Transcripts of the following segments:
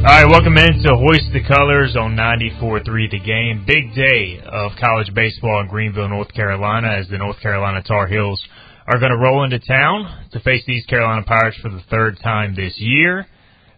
All right, welcome in to Hoist the Colors on 94.3 The Game. Big day of college baseball in Greenville, North Carolina, as the North Carolina Tar Heels are going to roll into town to face the East Carolina Pirates for the third time this year.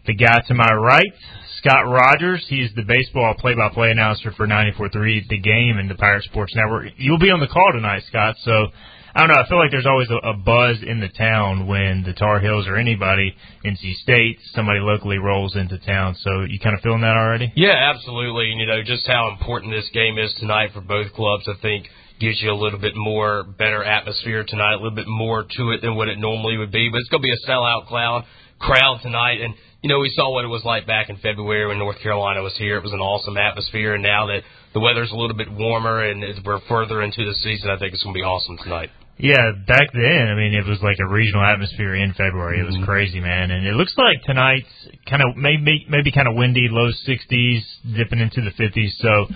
The guy to my right, Scott Rogers, he's the baseball play-by-play announcer for 94.3 The Game and the Pirate Sports Network. You'll be on the call tonight, Scott, so I don't know. I feel like there's always a, a buzz in the town when the Tar Heels or anybody, NC State, somebody locally rolls into town. So you kind of feeling that already? Yeah, absolutely. And you know just how important this game is tonight for both clubs. I think gives you a little bit more better atmosphere tonight, a little bit more to it than what it normally would be. But it's going to be a sellout crowd crowd tonight, and you know we saw what it was like back in February when North Carolina was here. It was an awesome atmosphere, and now that the weather's a little bit warmer and we're further into the season, I think it's going to be awesome tonight. Yeah, back then, I mean, it was like a regional atmosphere in February. It was Mm-hmm. crazy, man. And it looks like tonight's kind of maybe maybe kind of windy, low 60s, dipping into the 50s. So,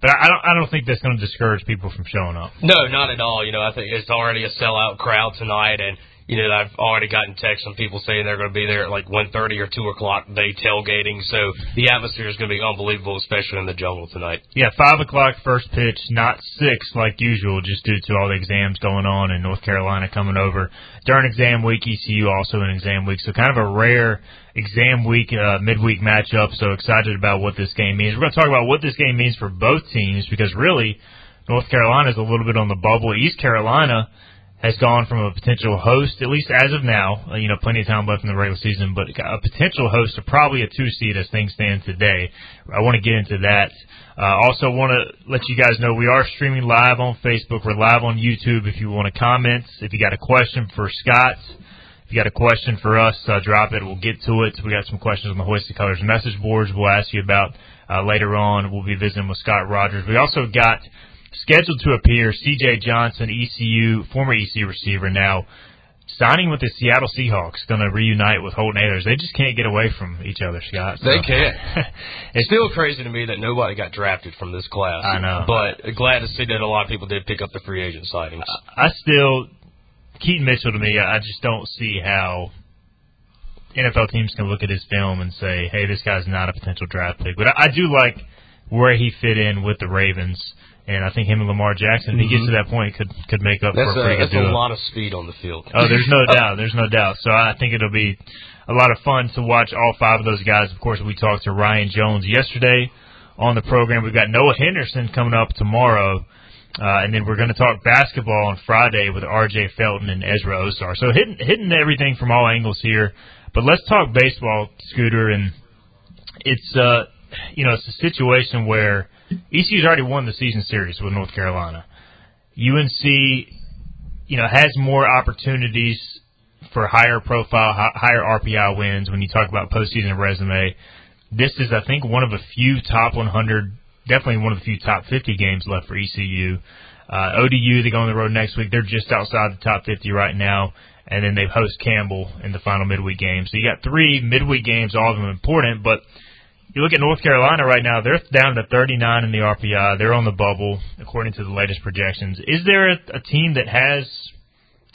but I don't I don't think that's going to discourage people from showing up. No, not at all. You know, I think it's already a sellout crowd tonight, and you know, I've already gotten texts from people saying they're going to be there at like one thirty or two o'clock. They tailgating, so the atmosphere is going to be unbelievable, especially in the jungle tonight. Yeah, five o'clock first pitch, not six like usual, just due to all the exams going on in North Carolina coming over during exam week. ECU also in exam week, so kind of a rare exam week, uh, midweek matchup. So excited about what this game means. We're going to talk about what this game means for both teams because really, North Carolina is a little bit on the bubble. East Carolina has gone from a potential host, at least as of now, uh, you know, plenty of time left in the regular season, but a potential host to probably a two seed as things stand today. I want to get into that. Uh, also want to let you guys know we are streaming live on Facebook. We're live on YouTube. If you want to comment, if you got a question for Scott, if you got a question for us, uh, drop it. We'll get to it. We got some questions on the Hoist the Colors message boards we'll ask you about uh, later on. We'll be visiting with Scott Rogers. We also got scheduled to appear C.J. Johnson, ECU, former ECU receiver, now signing with the Seattle Seahawks, going to reunite with Holton Ahlers. They just can't get away from each other, Scott. So. They can't. it's still crazy to me that nobody got drafted from this class. I know. but glad to see that a lot of people did pick up the free agent sightings. I still Keaton Mitchell to me. I just don't see how NFL teams can look at his film and say, "Hey, this guy's not a potential draft pick." But I, I do like where he fit in with the Ravens, and I think him and Lamar Jackson, if he gets to that point, could could make up Mm-hmm. That's for a pretty a, good that's a lot of speed on the field. Oh, there's no doubt. There's no doubt. So I think it'll be a lot of fun to watch all five of those guys. Of course, we talked to Ryan Jones yesterday on the program. We've got Noah Henderson coming up tomorrow. Uh, and then we're going to talk basketball on Friday with R.J. Felton and Ezra Ausar. So hitting hitting everything from all angles here. But let's talk baseball, Scooter. And it's uh, you know, it's a situation where ECU's already won the season series with North Carolina. UNC, you know, has more opportunities for higher profile, higher RPI wins when you talk about postseason resume. This is, I think, one of a few top 100, definitely one of the few top 50 games left for ECU. Uh, ODU, they go on the road next week. They're just outside the top 50 right now. And then they host Campbell in the final midweek game. So you got three midweek games, all of them important. But you look at North Carolina right now, they're down to 39 in the RPI. They're on the bubble, according to the latest projections. Is there a, a team that has,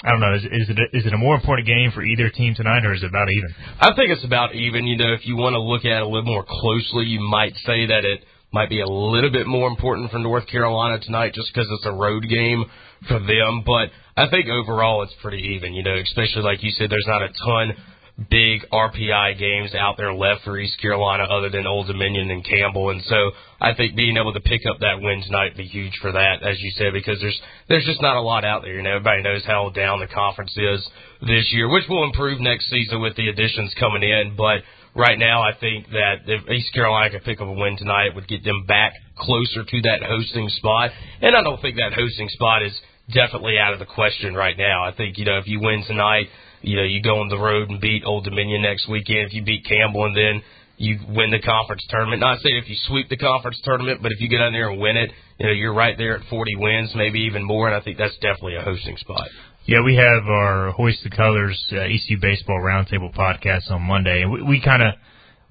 I don't know, is, is, it a, is it a more important game for either team tonight, or is it about even? I think it's about even. You know, if you want to look at it a little more closely, you might say that it might be a little bit more important for North Carolina tonight just because it's a road game for them. But I think overall it's pretty even. You know, especially like you said, there's not a ton big RPI games out there left for East Carolina other than Old Dominion and Campbell. And so I think being able to pick up that win tonight would be huge for that, as you said, because there's there's just not a lot out there. You know, everybody knows how down the conference is this year, which will improve next season with the additions coming in. But right now, I think that if East Carolina could pick up a win tonight, it would get them back closer to that hosting spot. And I don't think that hosting spot is definitely out of the question right now. I think, you know, if you win tonight, you know, you go on the road and beat Old Dominion next weekend. If you beat Campbell and then you win the conference tournament. Not saying if you sweep the conference tournament, but if you get out there and win it, you know, you're right there at 40 wins, maybe even more, and I think that's definitely a hosting spot. Yeah, we have our Hoist the Colors uh, ECU Baseball Roundtable podcast on Monday, and we, we kind of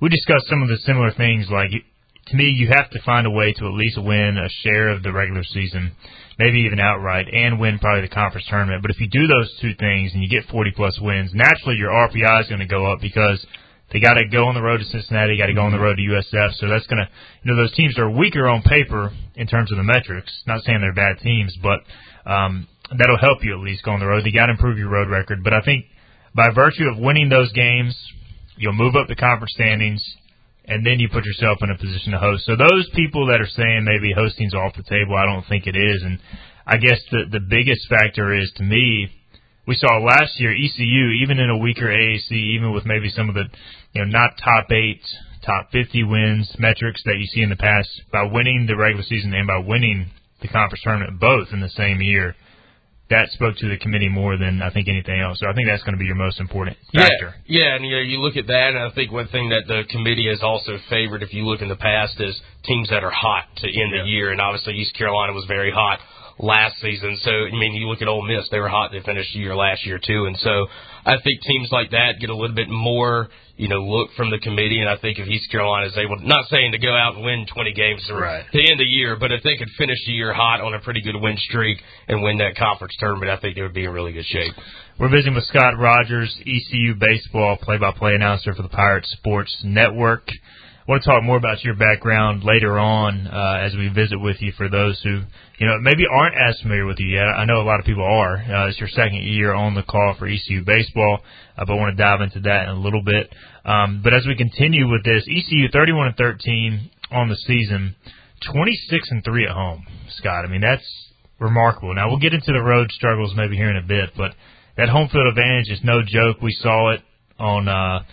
we discussed some of the similar things. Like to me, you have to find a way to at least win a share of the regular season, maybe even outright, and win probably the conference tournament. But if you do those two things and you get 40 plus wins, naturally your RPI is going to go up because they got to go on the road to Cincinnati, got to go on the road to USF. So that's going to, you know, those teams are weaker on paper in terms of the metrics. Not saying they're bad teams, but um, that'll help you at least go on the road. You got to improve your road record. But I think by virtue of winning those games, you'll move up the conference standings, and then you put yourself in a position to host. So those people that are saying maybe hosting's off the table, I don't think it is. And I guess the the biggest factor is to me we saw last year ECU, even in a weaker AAC, even with maybe some of the, you know, not top eight, top 50 wins metrics that you see in the past, by winning the regular season and by winning the conference tournament both in the same year, that spoke to the committee more than I think anything else. So I think that's going to be your most important factor. Yeah, yeah, and you know, you look at that, and I think one thing that the committee has also favored, if you look in the past, is teams that are hot to end yeah. the year, and obviously East Carolina was very hot last season. So I mean, you look at Ole Miss; they were hot. They finished the year last year too, and so I think teams like that get a little bit more, you know, look from the committee. And I think if East Carolina is able, not saying to go out and win 20 games or right. to end of the year, but if they could finish the year hot on a pretty good win streak and win that conference tournament, I think they would be in really good shape. We're visiting with Scott Rogers, ECU baseball play-by-play announcer for the Pirates Sports Network. Want to talk more about your background later on uh, as we visit with you for those who you know maybe aren't as familiar with you yet. I know a lot of people are. Uh, it's your second year on the call for ECU baseball, uh, but I want to dive into that in a little bit. Um, but as we continue with this, ECU 31 and 13 on the season, 26 and three at home. Scott, I mean that's remarkable. Now we'll get into the road struggles maybe here in a bit, but that home field advantage is no joke. We saw it on. Uh,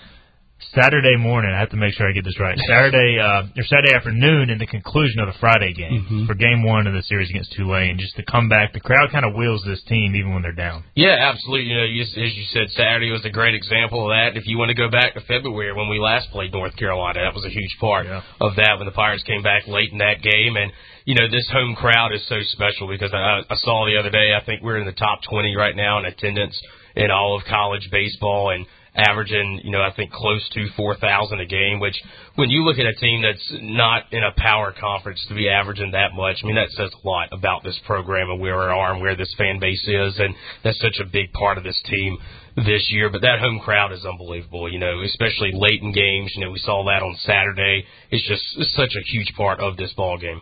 Saturday morning. I have to make sure I get this right. Saturday uh, or Saturday afternoon, in the conclusion of the Friday game mm-hmm. for Game One of the series against Tulane. Just to come back, the crowd kind of wheels this team even when they're down. Yeah, absolutely. You know, you, as you said, Saturday was a great example of that. If you want to go back to February when we last played North Carolina, that was a huge part yeah. of that when the Pirates came back late in that game and you know, this home crowd is so special because I, I saw the other day, I think we're in the top 20 right now in attendance in all of college baseball. And averaging, you know, I think close to 4,000 a game, which when you look at a team that's not in a power conference to be averaging that much, I mean, that says a lot about this program and where we are and where this fan base is. And that's such a big part of this team this year. But that home crowd is unbelievable, you know, especially late in games. You know, we saw that on Saturday. It's just it's such a huge part of this ball game.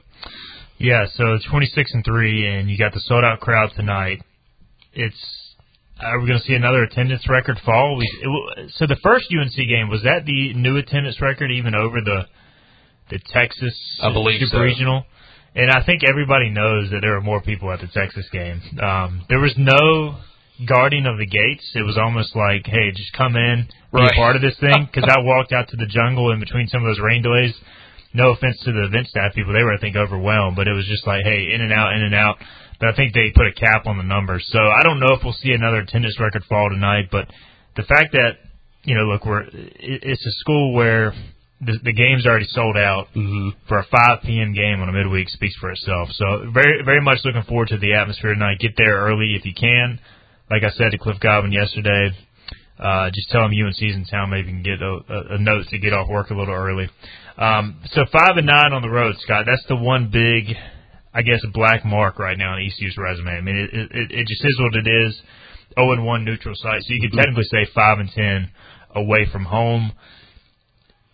Yeah, so 26 and 3 and you got the sold out crowd tonight. It's are we going to see another attendance record fall? We, it, so the first UNC game was that the new attendance record, even over the the Texas I believe Super so. Regional. And I think everybody knows that there were more people at the Texas game. Um, there was no guarding of the gates. It was almost like, hey, just come in, be right. a part of this thing. Because I walked out to the jungle in between some of those rain delays. No offense to the event staff people, they were I think overwhelmed, but it was just like, hey, in and out, in and out but I think they put a cap on the numbers. So I don't know if we'll see another attendance record fall tonight. But the fact that you know, look, we're it's a school where the, the game's already sold out mm-hmm. for a 5 p.m. game on a midweek speaks for itself. So very very much looking forward to the atmosphere tonight. Get there early if you can. Like I said to Cliff Godwin yesterday, uh, just tell him UNC's in town. Maybe you can get a, a, a note to get off work a little early. Um, so five and nine on the road, Scott. That's the one big I guess, a black mark right now on ECU's resume. I mean, it, it, it just is what it is. 0 and 1 neutral site, so you could technically say 5 and 10 away from home.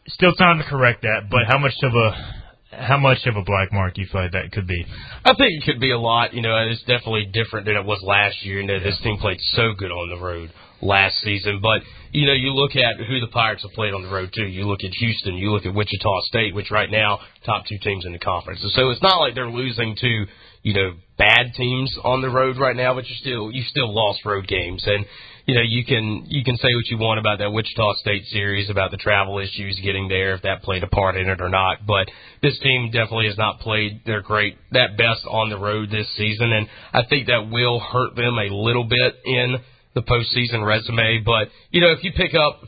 Still time to correct that, but how much of a how much of a black mark do you feel like that could be? I think it could be a lot. You know, it's definitely different than it was last year. You know, this team played so good on the road last season. But you know, you look at who the Pirates have played on the road too. You look at Houston, you look at Wichita State, which right now top two teams in the conference. so it's not like they're losing to you know bad teams on the road right now, but you still you still lost road games and. You know, you can you can say what you want about that Wichita State series, about the travel issues getting there, if that played a part in it or not. But this team definitely has not played their great that best on the road this season, and I think that will hurt them a little bit in the postseason resume. But you know, if you pick up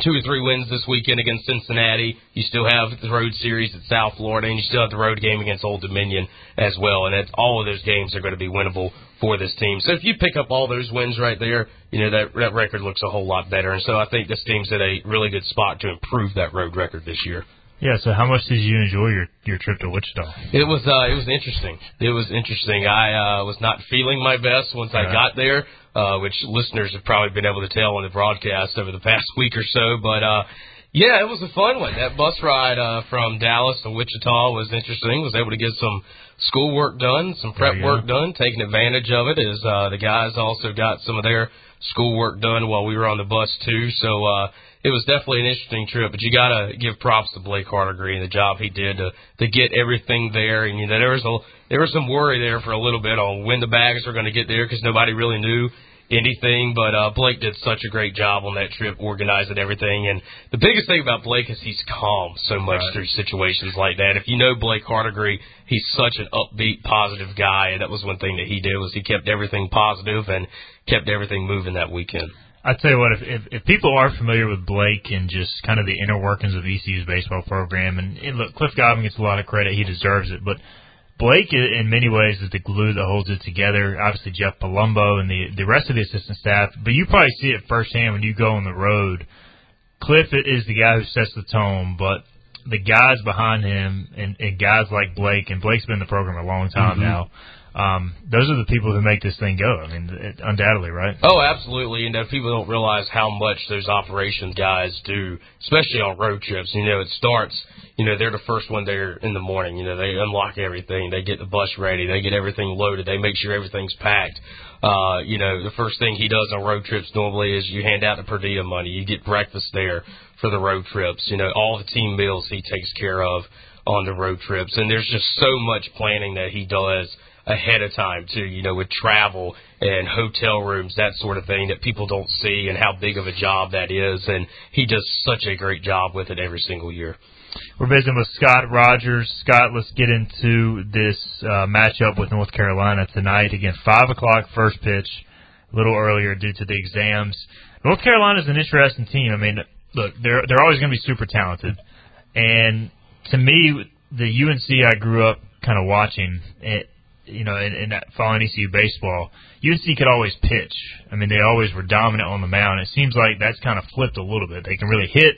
two or three wins this weekend against Cincinnati. You still have the road series at South Florida, and you still have the road game against Old Dominion as well. And that's, all of those games are going to be winnable for this team. So if you pick up all those wins right there, you know that that record looks a whole lot better. And so I think this team's at a really good spot to improve that road record this year. Yeah. So how much did you enjoy your your trip to Wichita? It was uh, it was interesting. It was interesting. I uh, was not feeling my best once I got there, uh, which listeners have probably been able to tell on the broadcast over the past week or so. But uh, yeah, it was a fun one. That bus ride uh, from Dallas to Wichita was interesting. Was able to get some schoolwork done, some prep work done, taking advantage of it. As uh, the guys also got some of their schoolwork done while we were on the bus too. So. uh it was definitely an interesting trip, but you gotta give props to Blake Hardigree and the job he did to to get everything there. And you know, there was a there was some worry there for a little bit on when the bags were going to get there because nobody really knew anything. But uh, Blake did such a great job on that trip, organizing everything. And the biggest thing about Blake is he's calm so much right. through situations like that. If you know Blake Hardigree, he's such an upbeat, positive guy, and that was one thing that he did was he kept everything positive and kept everything moving that weekend. I tell you what, if, if if people are familiar with Blake and just kind of the inner workings of ECU's baseball program, and, and look, Cliff Godwin gets a lot of credit; he deserves it. But Blake, in many ways, is the glue that holds it together. Obviously, Jeff Palumbo and the the rest of the assistant staff, but you probably see it firsthand when you go on the road. Cliff is the guy who sets the tone, but the guys behind him and, and guys like Blake, and Blake's been in the program a long time mm-hmm. now um, those are the people who make this thing go. I mean, it, undoubtedly, right? Oh, absolutely. And know, people don't realize how much those operations guys do, especially on road trips. You know, it starts. You know, they're the first one there in the morning. You know, they unlock everything. They get the bus ready. They get everything loaded. They make sure everything's packed. Uh, you know, the first thing he does on road trips normally is you hand out the per diem money. You get breakfast there for the road trips. You know, all the team meals he takes care of on the road trips. And there's just so much planning that he does ahead of time too, you know, with travel and hotel rooms, that sort of thing that people don't see and how big of a job that is. And he does such a great job with it every single year. We're visiting with Scott Rogers. Scott, let's get into this uh, matchup with North Carolina tonight. Again, 5 o'clock first pitch, a little earlier due to the exams. North Carolina is an interesting team. I mean, look, they're, they're always going to be super talented. And to me, the UNC I grew up kind of watching, it, you know, in, in that following ECU baseball, UNC could always pitch. I mean, they always were dominant on the mound. It seems like that's kind of flipped a little bit. They can really hit.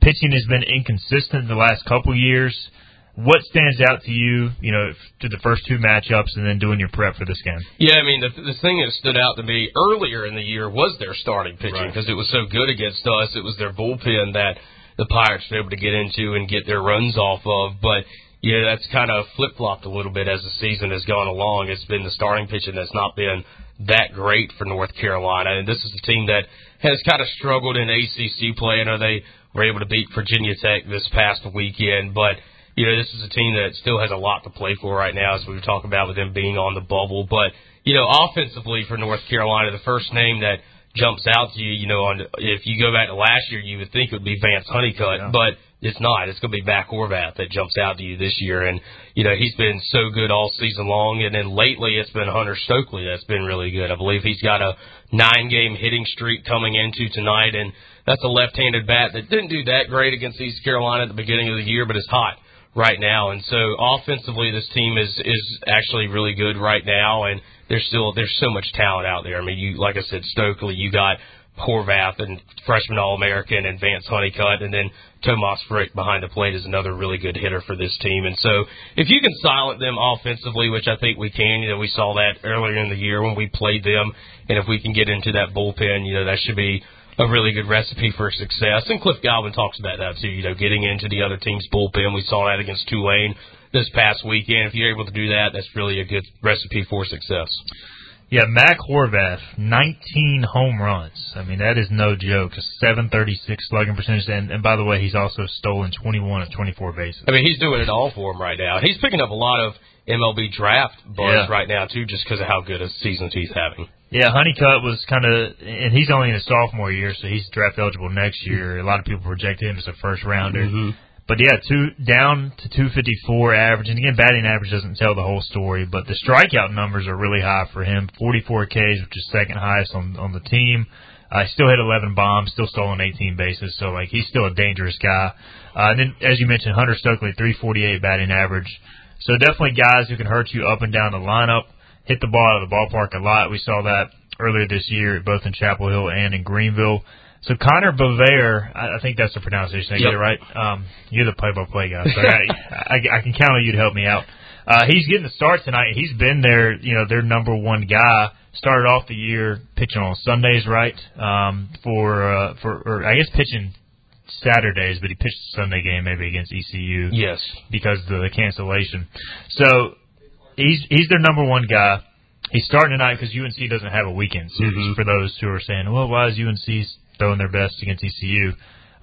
Pitching has been inconsistent the last couple years. What stands out to you, you know, to the first two matchups and then doing your prep for this game? Yeah, I mean, the, the thing that stood out to me earlier in the year was their starting pitching because right. it was so good against us. It was their bullpen that the Pirates were able to get into and get their runs off of. But yeah, that's kind of flip flopped a little bit as the season has gone along. It's been the starting pitching that's not been that great for North Carolina, and this is a team that has kind of struggled in ACC play. I know they were able to beat Virginia Tech this past weekend, but you know this is a team that still has a lot to play for right now, as we were talking about with them being on the bubble. But you know, offensively for North Carolina, the first name that jumps out to you, you know, on if you go back to last year, you would think it would be Vance Honeycutt, yeah. but it's not. It's going to be Mac Horvath that jumps out to you this year, and you know he's been so good all season long. And then lately, it's been Hunter Stokely that's been really good. I believe he's got a nine-game hitting streak coming into tonight, and that's a left-handed bat that didn't do that great against East Carolina at the beginning of the year, but is hot right now. And so offensively, this team is is actually really good right now, and there's still there's so much talent out there. I mean, you like I said, Stokely, you got Horvath and freshman All American and Vance Honeycutt, and then Tomas Frick behind the plate is another really good hitter for this team. And so if you can silent them offensively, which I think we can, you know, we saw that earlier in the year when we played them, and if we can get into that bullpen, you know, that should be a really good recipe for success. And Cliff Godwin talks about that too, you know, getting into the other team's bullpen. We saw that against Tulane this past weekend. If you're able to do that, that's really a good recipe for success. Yeah, Mac Horvath, 19 home runs. I mean, that is no joke. A 736 slugging percentage. And, and by the way, he's also stolen 21 of 24 bases. I mean, he's doing it all for him right now. He's picking up a lot of MLB draft buzz yeah. right now, too, just because of how good a season he's having. Yeah, Honeycutt was kind of, and he's only in his sophomore year, so he's draft eligible next year. A lot of people project him as a first rounder. Mm-hmm. But yeah, two down to 254 average, and again, batting average doesn't tell the whole story. But the strikeout numbers are really high for him, 44 Ks, which is second highest on on the team. Uh, still hit 11 bombs, still stolen 18 bases, so like he's still a dangerous guy. Uh, and then, as you mentioned, Hunter Stokely, 348 batting average. So definitely guys who can hurt you up and down the lineup, hit the ball out of the ballpark a lot. We saw that earlier this year, both in Chapel Hill and in Greenville. So Connor Bovair, I, I think that's the pronunciation. I Yep. get it right. Um, you're the play-by-play guy, so I, I, I can count on you to help me out. Uh, he's getting the start tonight. He's been their, you know, their number one guy. Started off the year pitching on Sundays, right? Um, for uh, for or I guess pitching Saturdays, but he pitched the Sunday game maybe against ECU Yes. because of the cancellation. So he's he's their number one guy. He's starting tonight because UNC doesn't have a weekend series. Mhm. For those who are saying, well, why is UNC throwing their best against ECU?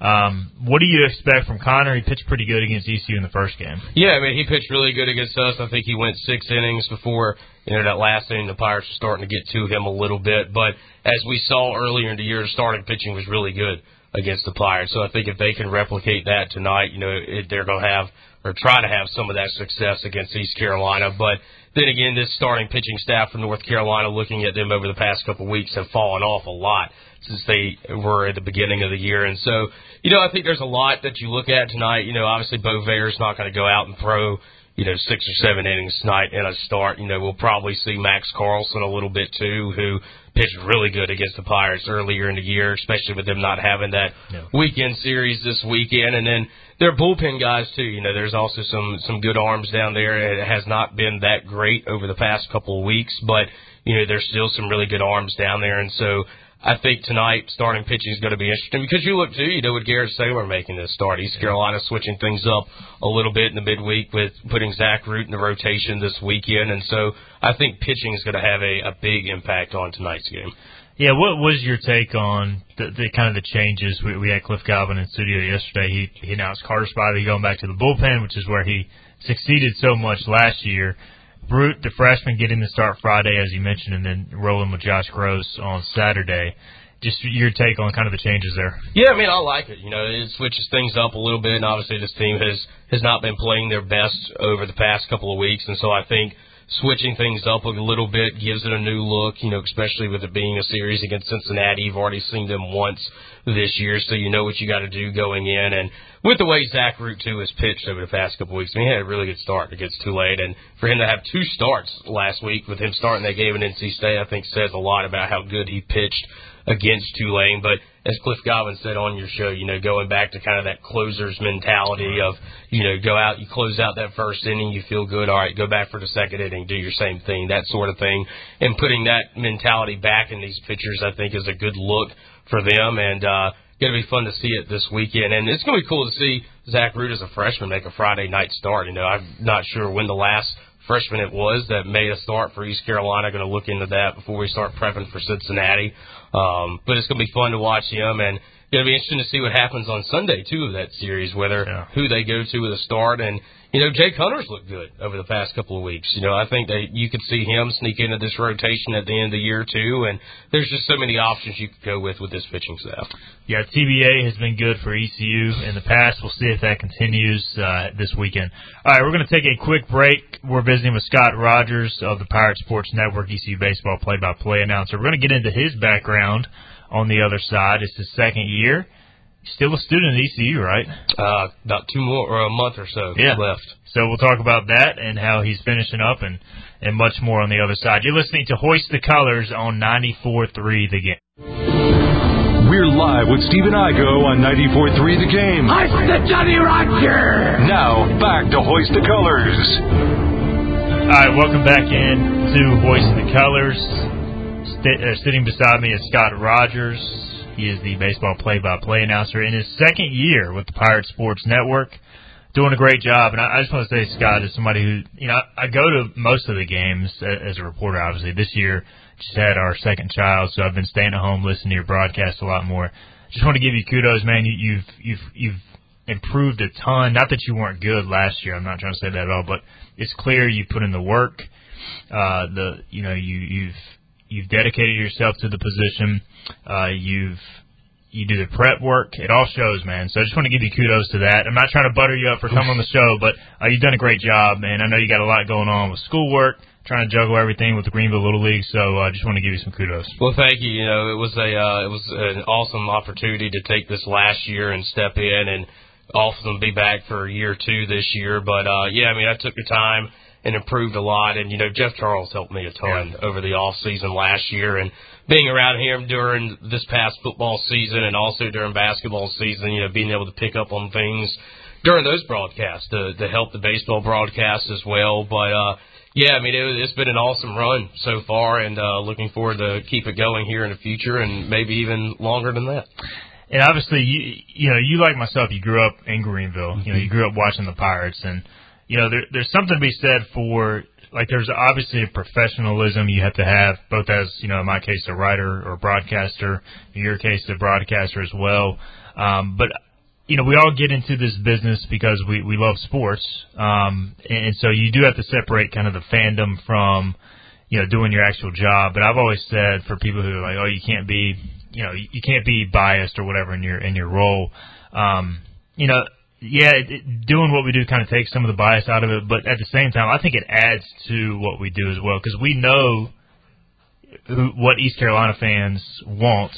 Um, what do you expect from Connor? He pitched pretty good against ECU in the first game. Yeah, I mean, he pitched really good against us. I think he went six innings before, you know, that last inning, the Pirates were starting to get to him a little bit. But as we saw earlier in the year, starting pitching was really good against the Pirates. So I think if they can replicate that tonight, you know, it, they're going to have, or try to have some of that success against East Carolina. But then again, this starting pitching staff from North Carolina, looking at them over the past couple of weeks, have fallen off a lot since they were at the beginning of the year. And so, you know, I think there's a lot that you look at tonight. You know, obviously Bovair's not going to go out and throw, you know, six or seven innings tonight in a start. You know, we'll probably see Max Carlson a little bit too, who pitched really good against the Pirates earlier in the year, especially with them not having that Yeah. weekend series this weekend. And then their bullpen guys too. You know, there's also some some good arms down there. It has not been that great over the past couple of weeks, but you know, there's still some really good arms down there. And so I think tonight starting pitching is going to be interesting because you look too, you know, with Garrett Saylor making this start, East Carolina switching things up a little bit in the midweek with putting Zach Root in the rotation this weekend, and so I think pitching is going to have a, a big impact on tonight's game. Yeah, what was your take on the, the kind of the changes? We, we had Cliff Godwin in studio yesterday. He, he announced Carter Spivey going back to the bullpen, which is where he succeeded so much last year. Brute, the freshman, getting the start Friday, as you mentioned, and then rolling with Josh Gross on Saturday. Just your take on kind of the changes there. Yeah, I mean, I like it. You know, it switches things up a little bit, and obviously this team has has not been playing their best over the past couple of weeks, and so I think switching things up a little bit gives it a new look. You know, especially with it being a series against Cincinnati, you've already seen them once this year, so you know what you got to do going in. And with the way Zach Root too has pitched over the past couple weeks, I mean, he had a really good start against Tulane, and for him to have two starts last week with him starting that game in NC State, I think says a lot about how good he pitched against Tulane. But as Cliff Godwin said on your show, you know, going back to kind of that closer's mentality of, you know, go out, you close out that first inning, you feel good, all right, go back for the second inning, do your same thing, that sort of thing. And putting that mentality back in these pitchers, I think, is a good look for them. And, uh, Going to be fun to see it this weekend, and it's going to be cool to see Zach Root as a freshman make a Friday night start. You know, I'm not sure when the last freshman it was that made a start for East Carolina. Going to look into that before we start prepping for Cincinnati. Um, but it's going to be fun to watch him, and going to be interesting to see what happens on Sunday too of that series, whether Yeah. who they go to with a start. And you know, Jake Hunter's looked good over the past couple of weeks. You know, I think that you could see him sneak into this rotation at the end of the year too. And there's just so many options you could go with with this pitching staff. Yeah, TBA has been good for ECU in the past. We'll see if that continues uh, this weekend. All right, we're going to take a quick break. We're visiting with Scott Rogers of the Pirate Sports Network, ECU baseball play-by-play announcer. We're going to get into his background on the other side. It's his second year. Still a student at ECU, right? Uh, about two more or a month or so Yeah. left. So we'll talk about that and how he's finishing up and, and much more on the other side. You're listening to Hoist the Colors on 94.3 The Game. We're live with Stephen Igo on 94.3 The Game. Hoist the Jolly Roger! Now, back to Hoist the Colors. All right, welcome back in to Hoist the Colors. St- uh, sitting beside me is Scott Rogers. He is the baseball play-by-play announcer in his second year with the Pirate Sports Network. Doing a great job, and I, I just want to say, Scott, as somebody who, you know, I, go to most of the games a- as a reporter. Obviously, this year just had our second child, so I've been staying at home listening to your broadcast a lot more. Just want to give you kudos, man. You, you've you've you've improved a ton. Not that you weren't good last year. I'm not trying to say that at all, but it's clear you put in the work. Uh, the you know you you've you've dedicated yourself to the position. Uh, you've you do the prep work. It all shows, man. So I just want to give you kudos to that. I'm not trying to butter you up for coming on the show, but uh, you've done a great job, man. I know you got a lot going on with schoolwork, trying to juggle everything with the Greenville Little League. So I uh, just want to give you some kudos. Well, thank you. You know, it was a uh, it was an awesome opportunity to take this last year and step in and to be back for year two this year. But uh, yeah, I mean, I took the time and improved a lot. And you know, Jeff Charles helped me a ton yeah. over the off season last year, and being around him during this past football season and also during basketball season, you know, being able to pick up on things during those broadcasts to, to help the baseball broadcast as well. But uh, yeah, I mean, it, it's been an awesome run so far, and uh, looking forward to keep it going here in the future, and maybe even longer than that. And obviously, you you know, you like myself, you grew up in Greenville. Mm-hmm. You know, you grew up watching the Pirates, and you know, there, there's something to be said for like there's obviously a professionalism you have to have, both as you know, in my case, a writer or broadcaster, in your case, a broadcaster as well. Um, but you know, we all get into this business because we we love sports, um, and so you do have to separate kind of the fandom from you know doing your actual job. But I've always said for people who are like, oh, you can't be you know you can't be biased or whatever in your in your role. Um, you know, yeah, it, doing what we do kind of takes some of the bias out of it, but at the same time, I think it adds to what we do as well because we know what East Carolina fans want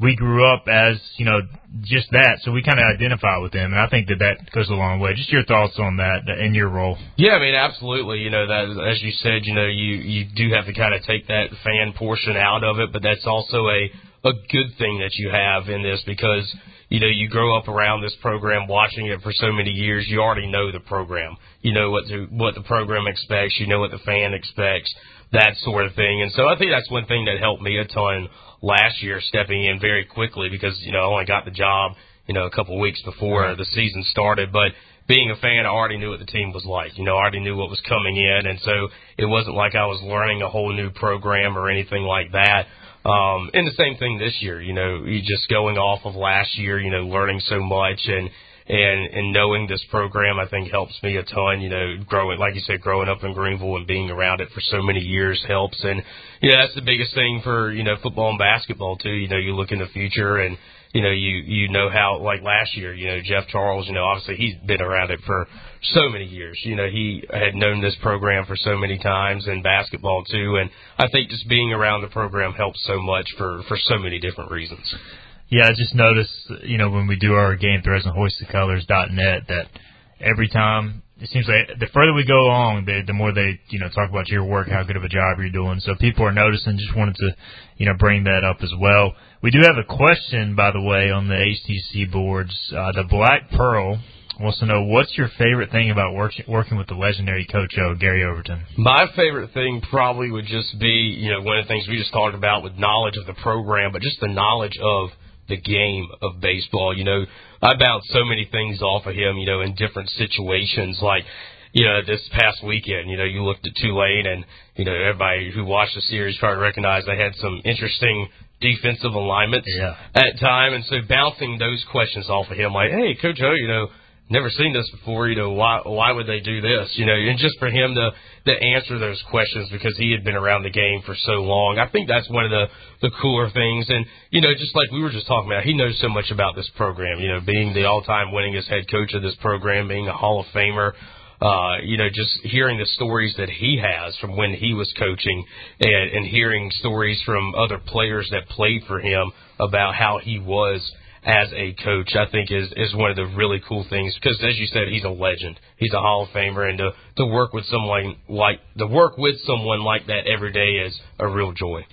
we grew up as you know just that, so we kind of identify with them, and I think that that goes a long way. Just your thoughts on that in your role? Yeah, I mean, absolutely. You know, that as you said, you know, you you do have to kind of take that fan portion out of it, but that's also a a good thing that you have in this because you know you grow up around this program, watching it for so many years. You already know the program. You know what the what the program expects. You know what the fan expects. That sort of thing, and so I think that's one thing that helped me a ton last year stepping in very quickly because, you know, I only got the job, you know, a couple of weeks before right. the season started. But being a fan, I already knew what the team was like. You know, I already knew what was coming in. And so it wasn't like I was learning a whole new program or anything like that. Um, and the same thing this year, you know, you just going off of last year, you know, learning so much and, and and knowing this program I think helps me a ton. You know, growing like you said, growing up in Greenville and being around it for so many years helps. And yeah, that's the biggest thing for you know football and basketball too. You know, you look in the future and you know you you know how like last year. You know, Jeff Charles. You know, obviously he's been around it for so many years. You know, he had known this program for so many times in basketball too. And I think just being around the program helps so much for for so many different reasons. Yeah, I just noticed, you know, when we do our game threads on hoistthecolors.net that every time it seems like the further we go along, the, the more they, you know, talk about your work, how good of a job you're doing. So people are noticing. Just wanted to, you know, bring that up as well. We do have a question, by the way, on the HTC boards. Uh, the Black Pearl wants to know what's your favorite thing about work, working with the legendary coach O, Gary Overton. My favorite thing probably would just be, you know, one of the things we just talked about with knowledge of the program, but just the knowledge of the game of baseball. You know, I bounced so many things off of him, you know, in different situations. Like, you know, this past weekend, you know, you looked at Tulane and, you know, everybody who watched the series probably recognized they had some interesting defensive alignments yeah. at time. And so bouncing those questions off of him, like, hey, Coach O, you know, never seen this before. You know, why why would they do this? You know, and just for him to to answer those questions because he had been around the game for so long. I think that's one of the the cooler things. And you know, just like we were just talking about, he knows so much about this program. You know, being the all time winningest head coach of this program, being a Hall of Famer. Uh, you know, just hearing the stories that he has from when he was coaching and, and hearing stories from other players that played for him about how he was as a coach, I think is is one of the really cool things because, as you said, he's a legend. He's a Hall of Famer, and to to work with someone like to work with someone like that every day is a real joy.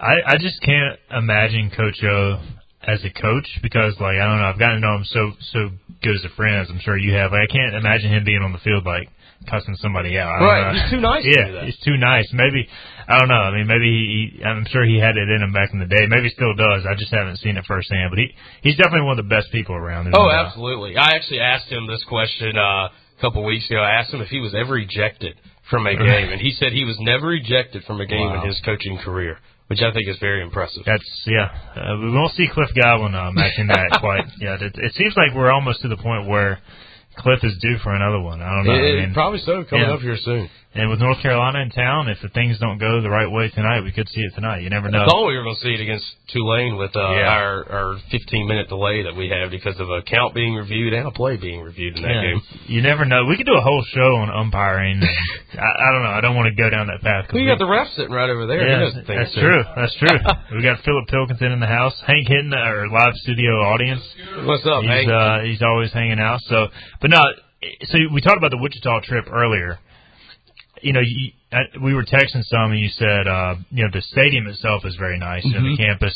I I just can't imagine Coach O as a coach because, like, I don't know, I've gotten to know him so so good as a friend, as I'm sure you have. Like, I can't imagine him being on the field like cussing somebody out. right, he's too nice. Yeah, he's too nice. Maybe I don't know. I mean, maybe he, he. I'm sure he had it in him back in the day. Maybe still does. I just haven't seen it firsthand. But he he's definitely one of the best people around. Oh, absolutely. I actually asked him this question uh, a couple weeks ago. I asked him if he was ever ejected from a game, and he said he was never ejected from a game wow. in his coaching career which I think is very impressive. That's yeah. Uh, we won't see Cliff Godwin uh, matching that quite yet. It, it seems like we're almost to the point where Cliff is due for another one. I don't know. It, I mean, probably so. Coming yeah. up here soon. And with North Carolina in town, if the things don't go the right way tonight, we could see it tonight. You never know. I thought we were going to see it against Tulane with uh, Yeah. our our 15 minute delay that we have because of a count being reviewed and a play being reviewed in that Yeah, game. You never know. We could do a whole show on umpiring. I, I don't know. I don't want to go down that path. We we- got the ref sitting right over there. Yeah, that's too. true. That's true. we got Philip Pilkington in the house. Hank Hinton, our live studio audience. What's up, he's Hank? uh, he's always hanging out. So, but no. So we talked about the Wichita trip earlier. You know, you, uh, we were texting some, and you said, uh, you know, the stadium itself is very nice, Mm-hmm. the campus.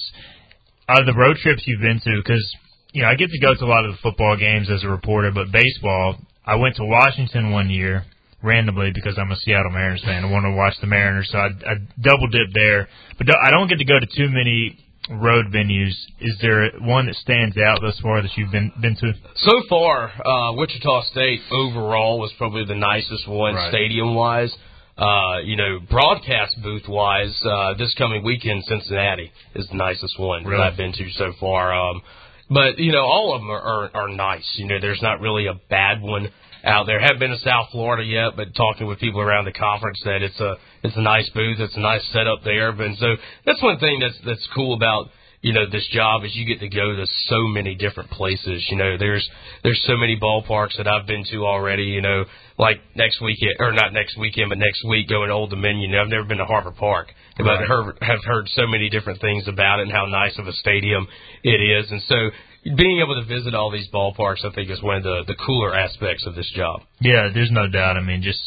Out of the road trips you've been to, because you know, I get to go to a lot of the football games as a reporter, but baseball, I went to Washington one year randomly because I'm a Seattle Mariners fan. I wanted to watch the Mariners, so I, I double dipped there. But I don't get to go to too many road venues. Is there one that stands out thus far that you've been been to? So far, uh, Wichita State overall was probably the nicest one, Right. stadium wise. Uh, you know, broadcast booth wise, uh, this coming weekend, Cincinnati is the nicest one Really? that I've been to so far. Um, but you know, all of them are, are are nice. You know, there's not really a bad one out there. Haven't been to South Florida yet, but talking with people around the conference that it's a it's a nice booth, it's a nice setup there. But so that's one thing that's that's cool about you know this job is you get to go to so many different places. You know, there's there's so many ballparks that I've been to already. You know, like next weekend or not next weekend, but next week going to Old Dominion. You know, I've never been to Harbor Park, but Right. I've heard, have heard so many different things about it and how nice of a stadium it is. And so being able to visit all these ballparks, I think, is one of the the cooler aspects of this job. Yeah, there's no doubt. I mean, just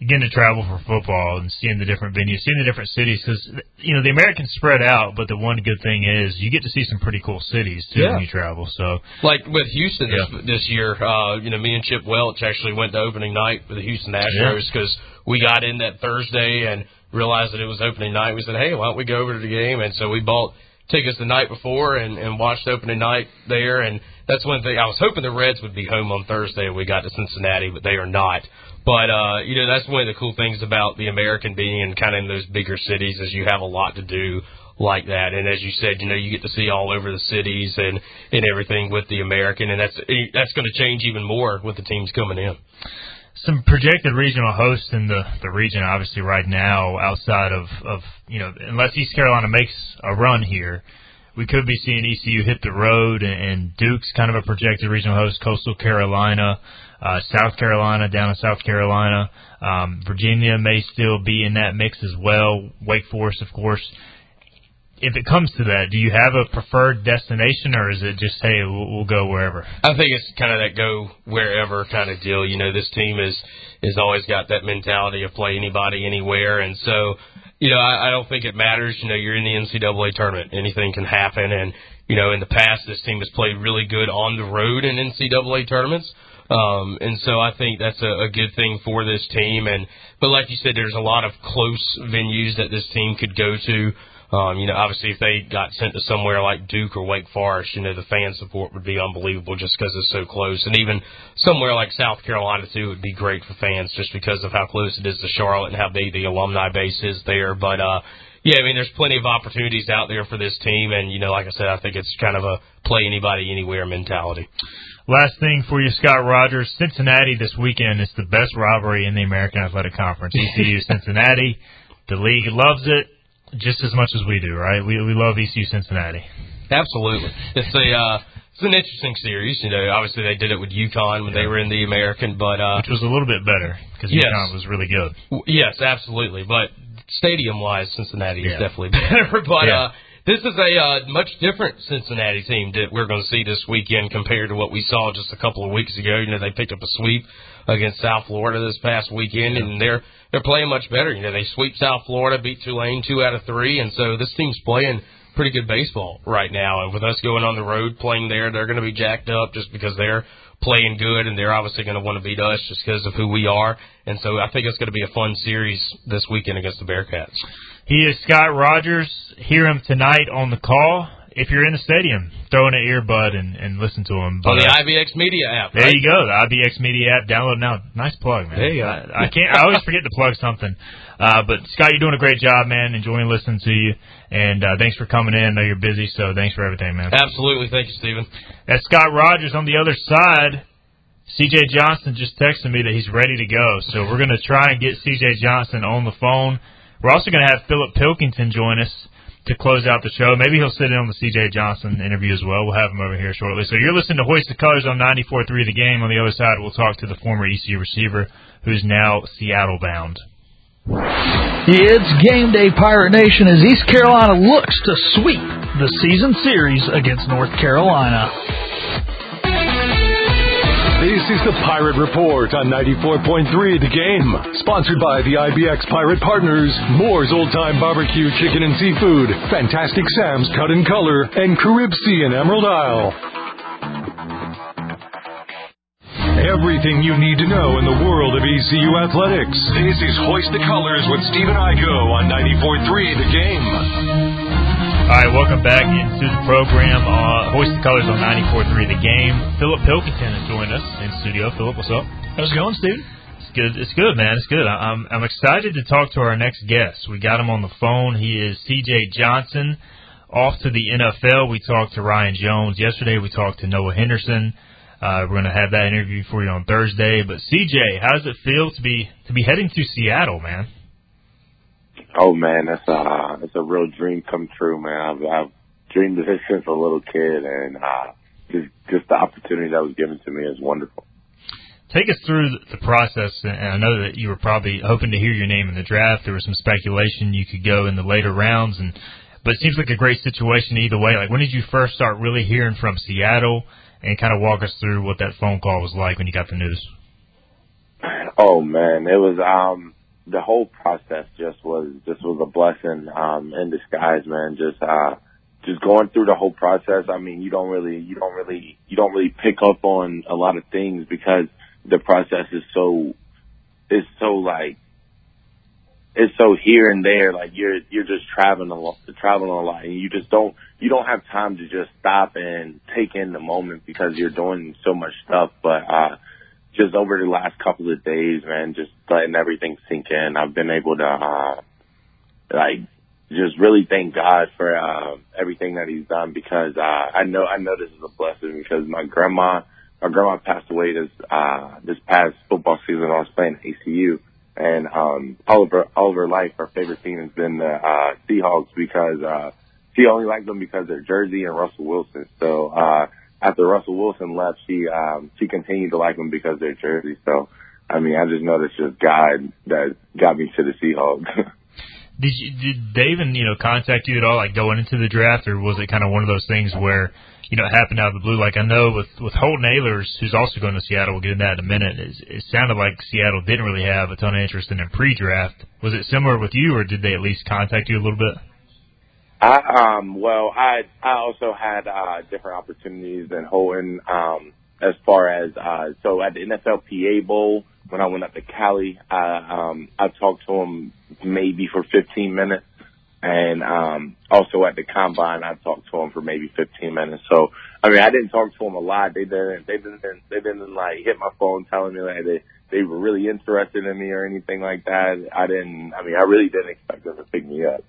getting to travel for football and seeing the different venues, seeing the different cities, because you know the Americans spread out, but the one good thing is you get to see some pretty cool cities too Yeah. when you travel. So Like with Houston this, Yeah. this year, uh, you know, me and Chip Welch actually went to opening night for the Houston Astros because we got in that Thursday and realized that it was opening night. We said, hey, why don't we go over to the game? And so we bought tickets the night before and, and watched opening night there. And that's one thing. I was hoping the Reds would be home on Thursday we got to Cincinnati, but they are not. But uh, you know, that's one of the cool things about the American being in kind of in those bigger cities is you have a lot to do like that. And as you said, you know, you get to see all over the cities and and everything with the American, and that's that's going to change even more with the teams coming in. Some projected regional hosts in the the region, obviously right now, outside of of you know, unless East Carolina makes a run here. We could be seeing ECU hit the road, and, and Duke's kind of a projected regional host. Coastal Carolina, uh, South Carolina down in South Carolina, um, Virginia may still be in that mix as well. Wake Forest, of course. If it comes to that, do you have a preferred destination, or is it just hey, we'll, we'll go wherever? I think it's kind of that go wherever kind of deal. You know, this team is is always got that mentality of play anybody anywhere, and so you know, I, I don't think it matters. You know, you're in the NCAA tournament, anything can happen, and you know, in the past, this team has played really good on the road in NCAA tournaments. Um, and so I think that's a, a good thing for this team. And but like you said, there's a lot of close venues that this team could go to. Um, you know, obviously, if they got sent to somewhere like Duke or Wake Forest, you know, the fan support would be unbelievable just because it's so close. And even somewhere like South Carolina too would be great for fans just because of how close it is to Charlotte and how big the alumni base is there. But uh, yeah, I mean, there's plenty of opportunities out there for this team, and you know, like I said, I think it's kind of a play anybody anywhere mentality. Last thing for you, Scott Rogers. Cincinnati this weekend is the best rivalry in the American Athletic Conference. ECU Cincinnati. The league loves it just as much as we do, right? We we love ECU Cincinnati. Absolutely, it's a uh, it's an interesting series. You know, obviously they did it with UConn when they were in the American, but uh, Which was a little bit better because Yes. UConn was really good. W- Yes, absolutely. But stadium wise, Cincinnati is definitely better. But Yeah. uh, this is a uh, much different Cincinnati team that we're going to see this weekend compared to what we saw just a couple of weeks ago. You know, they picked up a sweep against South Florida this past weekend, and they're they're playing much better. You know, they sweep South Florida, beat Tulane two out of three, and so this team's playing pretty good baseball right now. And with us going on the road playing there, they're going to be jacked up just because they're playing good, and they're obviously going to want to beat us just because of who we are. And so I think it's going to be a fun series this weekend against the Bearcats. He is Scott Rogers. Hear him tonight on the call. If you're in the stadium, throw in an earbud and, and listen to him. On the But- IBX Media app, There right? you go. The IBX Media app. Download now. Nice plug, man. There you go. I, I can't. I always forget to plug something. Uh, but Scott, you're doing a great job, man. Enjoying listening to you. And uh, thanks for coming in. I know you're busy, so thanks for everything, man. Absolutely. Thank you, Stephen. That's Scott Rogers on the other side. CJ Johnson just texted me that he's ready to go, so we're going to try and get CJ Johnson on the phone. We're also going to have Philip Pilkington join us to close out the show. Maybe he'll sit in on the CJ Johnson interview as well. We'll have him over here shortly. So you're listening to Hoist the Colors on 94.3 The Game. On the other side, we'll talk to the former ECU receiver who's now Seattle bound. It's game day, Pirate Nation, as East Carolina looks to sweep the season series against North Carolina. This is the Pirate Report on 94.3 The Game. Sponsored by the IBX Pirate Partners, Moore's Old Time Barbecue Chicken and Seafood, Fantastic Sam's Cut and Color, and Carib Sea and Emerald Isle. Everything you need to know in the world of ECU athletics. This is Hoist the Colors with Stephen Igo on 94.3 The Game. All right, welcome back into the program. Uh, Hoist the Colors on 94.3 The Game. Philip Pilkington has joined us in studio. Philip, what's up? How's it going, Steve? It's good. It's good, man. It's good. I'm I'm excited to talk to our next guest. We got him on the phone. He is C.J. Johnson. Off to the NFL. We talked to Ryan Jones yesterday. We talked to Noah Henderson. Uh, we're going to have that interview for you on Thursday. But CJ, how does it feel to be to be heading to Seattle, man? Oh man, that's a that's a real dream come true, man. I've, I've dreamed of this since a little kid, and uh, just just the opportunity that was given to me is wonderful. Take us through the process, and I know that you were probably hoping to hear your name in the draft. There was some speculation you could go in the later rounds, and but it seems like a great situation either way. Like, when did you first start really hearing from Seattle, and kind of walk us through what that phone call was like when you got the news? Oh man, it was um the whole process just was just was a blessing um in disguise, man. Just uh just going through the whole process. I mean, you don't really you don't really you don't really pick up on a lot of things because the process is so it's so like it's so here and there. Like you're you're just traveling a lot, traveling a lot, and you just don't you don't have time to just stop and take in the moment because you're doing so much stuff. But uh just over the last couple of days, man, just letting everything sink in. I've been able to, uh, like, just really thank God for, uh, everything that he's done because, uh, I know, I know this is a blessing because my grandma, my grandma passed away this, uh, this past football season. I was playing ACU and, um, all of her, all of her life, her favorite team has been the, uh, Seahawks because, uh, she only liked them because they're Jersey and Russell Wilson. So, uh, after Russell Wilson left, she um, she continued to like them because they're Jersey. So, I mean, I just know that's just God that got me to the Seahawks. did you did Dave and you know contact you at all, like going into the draft, or was it kind of one of those things where you know it happened out of the blue? Like I know with with Holton Ahlers, who's also going to Seattle, we'll get into that in a minute. It, it sounded like Seattle didn't really have a ton of interest in him pre-draft. Was it similar with you, or did they at least contact you a little bit? I um well I I also had uh different opportunities in Holton um as far as uh so at the NFLPA Bowl when I went up to Cali I um I talked to him maybe for 15 minutes. And um also at the combine I talked to him for maybe 15 minutes. So I mean I didn't talk to him a lot. They didn't they didn't they didn't like hit my phone telling me that they they were really interested in me or anything like that. I didn't I mean I really didn't expect them to pick me up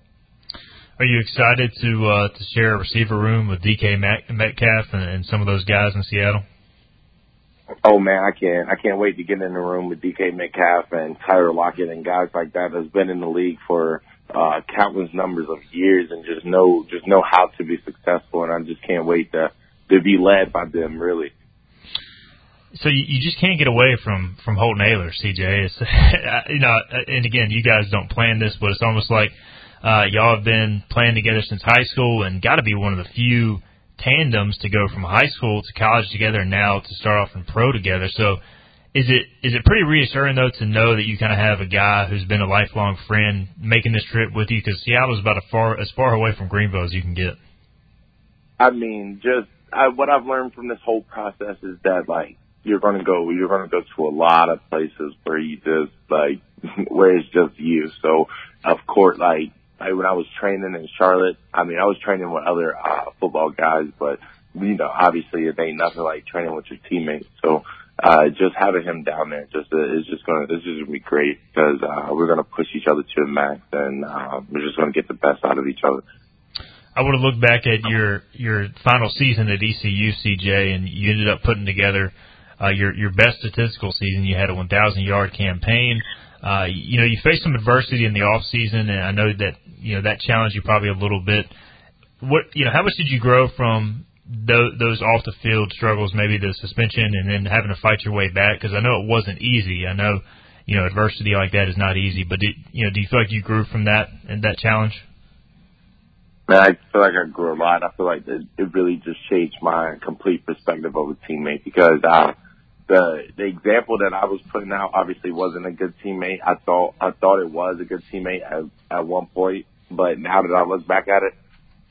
are you excited to uh, to share a receiver room with DK Metcalf and, and some of those guys in Seattle? Oh man, I can't I can't wait to get in the room with DK Metcalf and Tyler Lockett and guys like that that's been in the league for uh countless numbers of years and just know just know how to be successful and I just can't wait to to be led by them really. So you, you just can't get away from from Holton Ahlers, CJ. It's you know, and again, you guys don't plan this, but it's almost like uh, y'all have been playing together since high school and got to be one of the few tandems to go from high school to college together and now to start off in pro together. So is it is it pretty reassuring though to know that you kind of have a guy who's been a lifelong friend making this trip with you because Seattle is about as far as far away from Greenville as you can get. I mean, just I, what I've learned from this whole process is that like you're going to go you're going to go to a lot of places where you just like where it's just you. So of course, like like when I was training in Charlotte, I mean, I was training with other uh, football guys, but you know, obviously it ain't nothing like training with your teammates. So, uh, just having him down there just uh, is just gonna this is gonna be great because uh, we're gonna push each other to the max and uh, we're just gonna get the best out of each other. I want to look back at your your final season at ECU, CJ, and you ended up putting together uh, your your best statistical season. You had a 1,000 yard campaign. Uh, you know, you faced some adversity in the off season, and I know that you know that challenged you probably a little bit. What you know, how much did you grow from those, those off the field struggles, maybe the suspension, and then having to fight your way back? Because I know it wasn't easy. I know you know adversity like that is not easy, but did, you know, do you feel like you grew from that and that challenge? Man, I feel like I grew a lot. I feel like it, it really just changed my complete perspective of a teammate because uh, the the example that I was putting out obviously wasn't a good teammate. I thought I thought it was a good teammate at at one point, but now that I look back at it,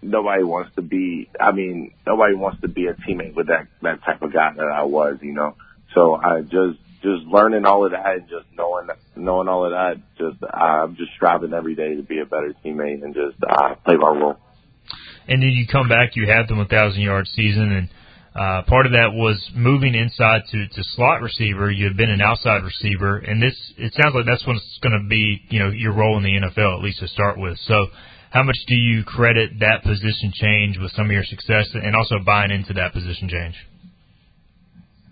nobody wants to be. I mean, nobody wants to be a teammate with that that type of guy that I was. You know, so I just just learning all of that and just knowing knowing all of that. Just I'm just striving every day to be a better teammate and just uh, play my role. And then you come back, you have the 1,000 yard season, and uh, part of that was moving inside to, to slot receiver. You had been an outside receiver, and this it sounds like that's what's going to be you know your role in the NFL at least to start with. So, how much do you credit that position change with some of your success, and also buying into that position change?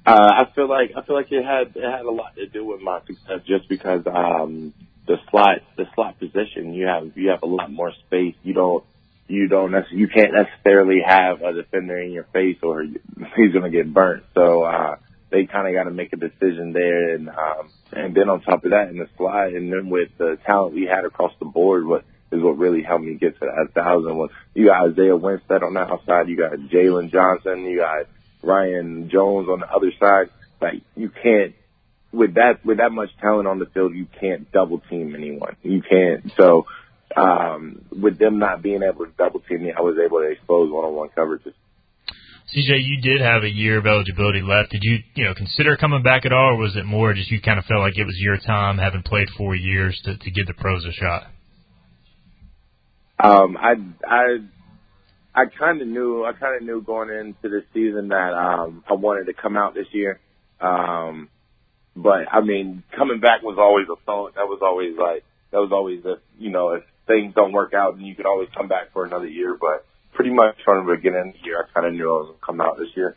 Uh, I feel like I feel like it had it had a lot to do with my success, just because um, the slot the slot position you have you have a lot more space. You don't you don't necessarily, you can't necessarily have a defender in your face or he's going to get burnt. So, uh, they kind of got to make a decision there. And, um, and then on top of that in the slide and then with the talent we had across the board, what is what really helped me get to that thousand was you got Isaiah Winstead on the outside. You got Jalen Johnson. You got Ryan Jones on the other side. Like you can't, with that, with that much talent on the field, you can't double team anyone. You can't. So, um, with them not being able to double team me, I was able to expose one-on-one coverages. CJ, you did have a year of eligibility left. Did you, you know, consider coming back at all, or was it more just you kind of felt like it was your time, having played four years, to, to give the pros a shot? Um, I, I, I kind of knew, I kind of knew going into the season that um, I wanted to come out this year. Um, but I mean, coming back was always a thought. That was always like, that was always a, you know, if things don't work out, then you can always come back for another year. But pretty much from the beginning of the year, I kind of knew I was going to come out this year.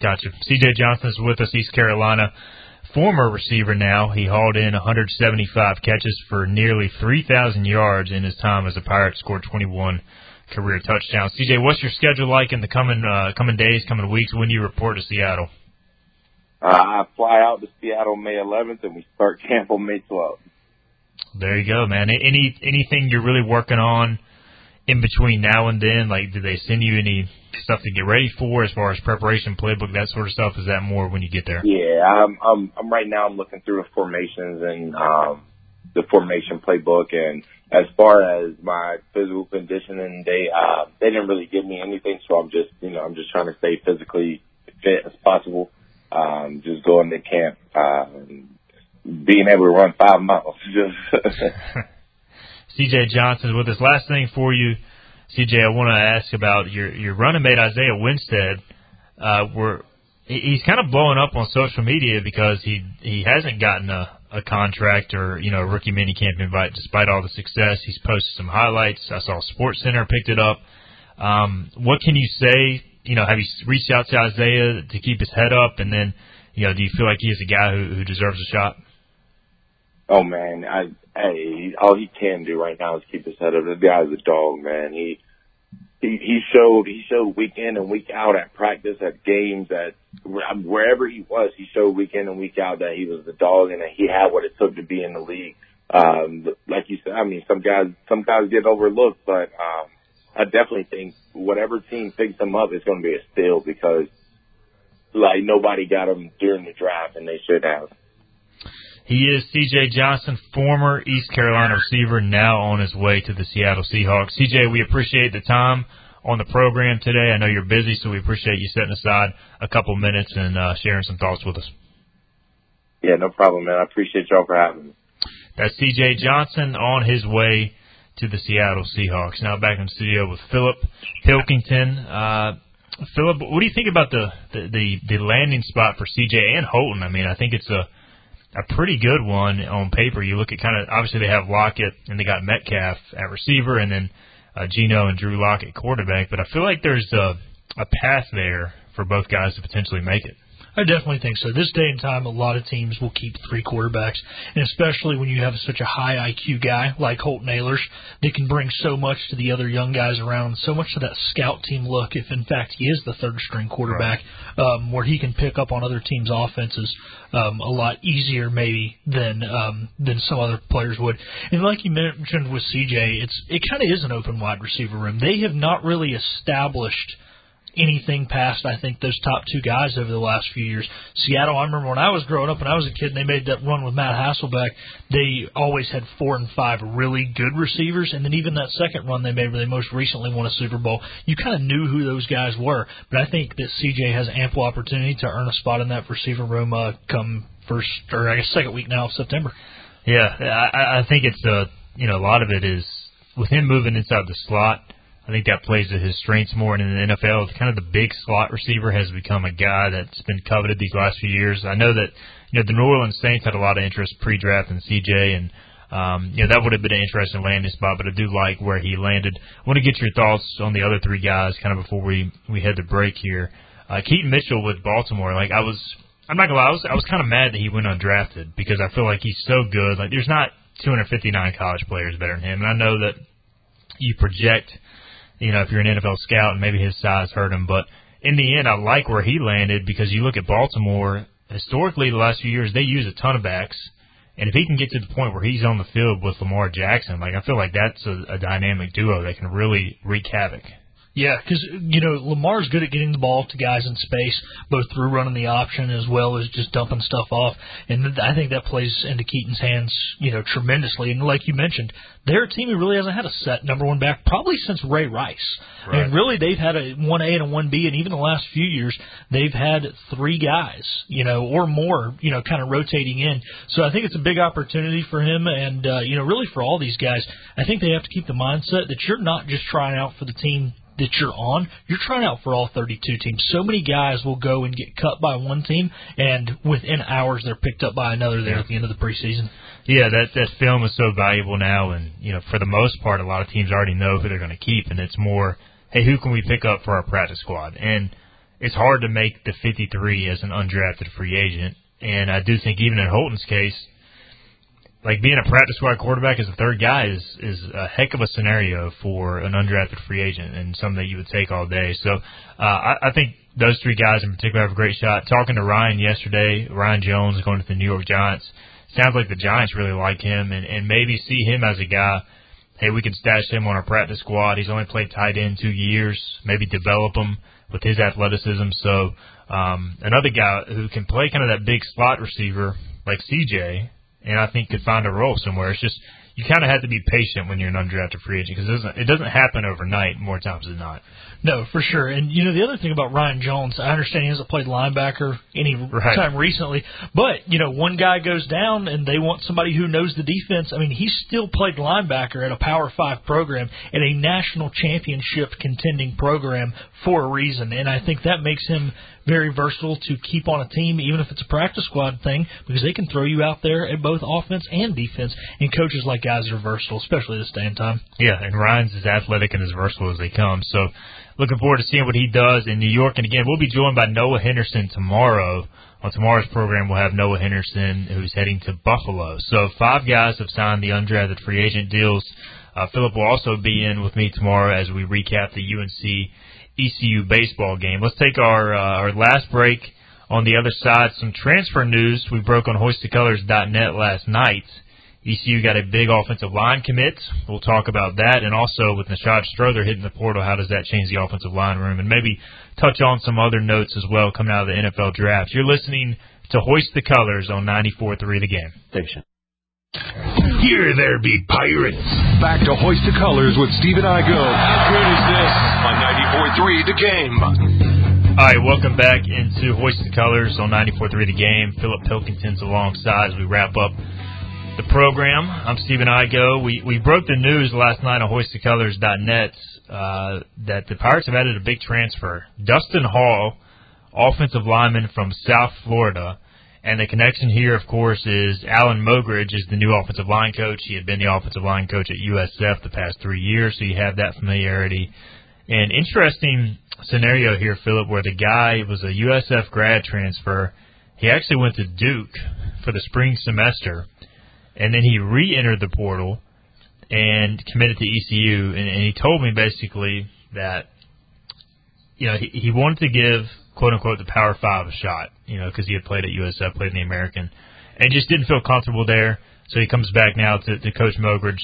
Gotcha. CJ Johnson is with us, East Carolina. Former receiver now. He hauled in 175 catches for nearly 3,000 yards in his time as a Pirate, scored 21 career touchdowns. CJ, what's your schedule like in the coming uh, coming days, coming weeks? When do you report to Seattle? Uh, I fly out to Seattle May 11th, and we start camp on May 12th. There you go, man. Any anything you're really working on in between now and then? Like, do they send you any stuff to get ready for as far as preparation, playbook, that sort of stuff? Is that more when you get there? Yeah, I'm. I'm, I'm right now. I'm looking through the formations and um, the formation playbook, and as far as my physical conditioning, they uh, they didn't really give me anything, so I'm just you know I'm just trying to stay physically fit as possible. Um, just going to camp. Um, being able to run five miles. CJ Johnson with us. Last thing for you, CJ, I want to ask about your your running mate Isaiah Winstead. Uh, he's kind of blowing up on social media because he he hasn't gotten a a contract or you know a rookie minicamp invite despite all the success. He's posted some highlights. I saw Sports Center picked it up. Um, what can you say? You know, have you reached out to Isaiah to keep his head up, and then you know, do you feel like he's a guy who, who deserves a shot? Oh man, I hey, all he can do right now is keep his head up. This guy's a dog, man. He he he showed he showed week in and week out at practice, at games, at wherever he was. He showed week in and week out that he was the dog and that he had what it took to be in the league. Um, like you said, I mean, some guys some guys get overlooked, but um, I definitely think whatever team picks him up is going to be a steal because like nobody got him during the draft and they should have. He is CJ Johnson, former East Carolina receiver, now on his way to the Seattle Seahawks. CJ, we appreciate the time on the program today. I know you're busy, so we appreciate you setting aside a couple minutes and uh, sharing some thoughts with us. Yeah, no problem, man. I appreciate y'all for having me. That's CJ Johnson on his way to the Seattle Seahawks. Now back in the studio with Philip Pilkington. Uh, Philip, what do you think about the, the, the, the landing spot for CJ and Holton? I mean, I think it's a a pretty good one on paper. You look at kind of obviously they have Lockett and they got Metcalf at receiver, and then uh, Geno and Drew Lock at quarterback. But I feel like there's a a path there for both guys to potentially make it. I definitely think so. This day and time, a lot of teams will keep three quarterbacks, and especially when you have such a high IQ guy like Holton Ahlers that can bring so much to the other young guys around, so much to that scout team look. If in fact he is the third string quarterback, right. um, where he can pick up on other teams' offenses um, a lot easier maybe than um, than some other players would. And like you mentioned with CJ, it's it kind of is an open wide receiver room. They have not really established anything past I think those top two guys over the last few years. Seattle, I remember when I was growing up when I was a kid and they made that run with Matt Hasselbeck, they always had four and five really good receivers and then even that second run they made where they most recently won a Super Bowl, you kind of knew who those guys were. But I think that CJ has ample opportunity to earn a spot in that receiver room uh, come first or I guess second week now of September. Yeah, I, I think it's a uh, you know a lot of it is with him moving inside the slot I think that plays to his strengths more. And in the NFL, kind of the big slot receiver has become a guy that's been coveted these last few years. I know that you know the New Orleans Saints had a lot of interest pre-draft in CJ, and um, you know that would have been an interesting landing spot. But I do like where he landed. I want to get your thoughts on the other three guys, kind of before we we head to break here. Uh, Keaton Mitchell with Baltimore, like I was. I'm not gonna lie, I was I was kind of mad that he went undrafted because I feel like he's so good. Like there's not 259 college players better than him, and I know that you project you know, if you're an NFL scout and maybe his size hurt him. But in the end, I like where he landed because you look at Baltimore, historically, the last few years, they use a ton of backs. And if he can get to the point where he's on the field with Lamar Jackson, like I feel like that's a, a dynamic duo that can really wreak havoc. Yeah, because you know Lamar's good at getting the ball to guys in space, both through running the option as well as just dumping stuff off, and I think that plays into Keaton's hands, you know, tremendously. And like you mentioned, they're a team who really hasn't had a set number one back probably since Ray Rice. Right. And really, they've had a one A and a one B, and even the last few years, they've had three guys, you know, or more, you know, kind of rotating in. So I think it's a big opportunity for him, and uh, you know, really for all these guys. I think they have to keep the mindset that you're not just trying out for the team that you're on, you're trying out for all 32 teams. So many guys will go and get cut by one team, and within hours they're picked up by another there at the end of the preseason. Yeah, that that film is so valuable now, and you know, for the most part, a lot of teams already know who they're going to keep, and it's more, hey, who can we pick up for our practice squad? And it's hard to make the 53 as an undrafted free agent, and I do think even in Holton's case, like being a practice squad quarterback as a third guy is is a heck of a scenario for an undrafted free agent and something that you would take all day. So uh, I, I think those three guys in particular have a great shot. Talking to Ryan yesterday, Ryan Jones going to the New York Giants. Sounds like the Giants really like him and, and maybe see him as a guy. Hey, we can stash him on our practice squad. He's only played tight end two years. Maybe develop him with his athleticism. So um, another guy who can play kind of that big slot receiver like CJ and I think could find a role somewhere. It's just you kind of have to be patient when you're an undrafted free agent because it doesn't it doesn't happen overnight more times than not. No, for sure. And you know the other thing about Ryan Jones, I understand he hasn't played linebacker any right. time recently, but you know one guy goes down and they want somebody who knows the defense. I mean, he still played linebacker at a Power Five program at a national championship contending program for a reason, and I think that makes him very versatile to keep on a team, even if it's a practice squad thing, because they can throw you out there at both offense and defense. And coaches like guys are versatile, especially this day and time. Yeah, and Ryan's as athletic and as versatile as they come. So looking forward to seeing what he does in New York. And again, we'll be joined by Noah Henderson tomorrow. On tomorrow's program, we'll have Noah Henderson, who's heading to Buffalo. So five guys have signed the undrafted free agent deals. Uh, Philip will also be in with me tomorrow as we recap the UNC ECU baseball game. Let's take our uh, our last break. On the other side, some transfer news we broke on hoistthecolors.net last night. ECU got a big offensive line commit. We'll talk about that, and also with Nishad Strother hitting the portal, how does that change the offensive line room? And maybe touch on some other notes as well coming out of the NFL draft. You're listening to Hoist the Colors on 94.3 The Game. Station. Here there be pirates. Back to Hoist the Colors with Stephen Igo. How good is this on 94.3 The Game? All right, welcome back into Hoist the Colors on 94.3 The Game. Philip Pilkington's alongside as we wrap up the program. I'm Stephen Igo. We we broke the news last night on hoistthecolors.net uh, that the Pirates have added a big transfer. Dustin Hall, offensive lineman from South Florida. And the connection here, of course, is Alan Mogridge is the new offensive line coach. He had been the offensive line coach at USF the past three years, so you have that familiarity. An interesting scenario here, Philip, where the guy was a USF grad transfer. He actually went to Duke for the spring semester, and then he re-entered the portal and committed to ECU. And, and he told me basically that you know he, he wanted to give quote unquote the Power Five a shot, you know, because he had played at USF, played in the American, and just didn't feel comfortable there. So he comes back now to, to Coach Mogridge,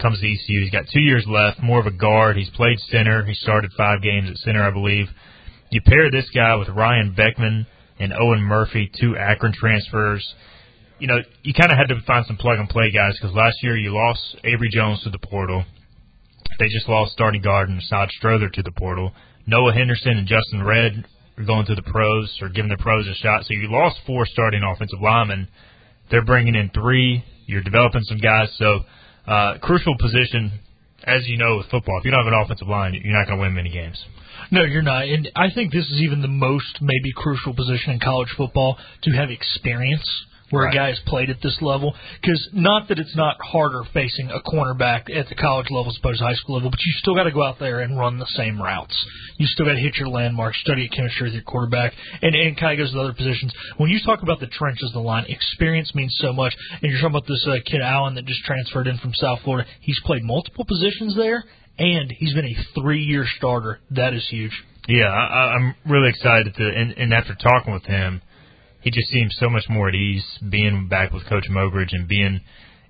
comes to ECU. He's got two years left, more of a guard. He's played center. He started five games at center, I believe. You pair this guy with Ryan Beckman and Owen Murphy, two Akron transfers. You know, you kind of had to find some plug and play guys because last year you lost Avery Jones to the portal. They just lost starting guard Nishad Strother to the portal. Noah Henderson and Justin Red are going to the pros or giving the pros a shot. So you lost four starting offensive linemen. They're bringing in three. You're developing some guys. So uh, crucial position, as you know with football. If you don't have an offensive line, you're not going to win many games. No, you're not. And I think this is even the most maybe crucial position in college football to have experience where Right. a guy has played at this level. Because not that it's not harder facing a cornerback at the college level as opposed to high school level, but you still got to go out there and run the same routes. You still got to hit your landmarks, study a chemistry with your quarterback, and and kind of goes to other positions. When you talk about the trenches the line, experience means so much. And you're talking about this uh, kid Allen that just transferred in from South Florida. He's played multiple positions there, and he's been a three-year starter. That is huge. Yeah, I- I'm really excited to, and, and after talking with him, he just seems so much more at ease being back with Coach Mogridge and being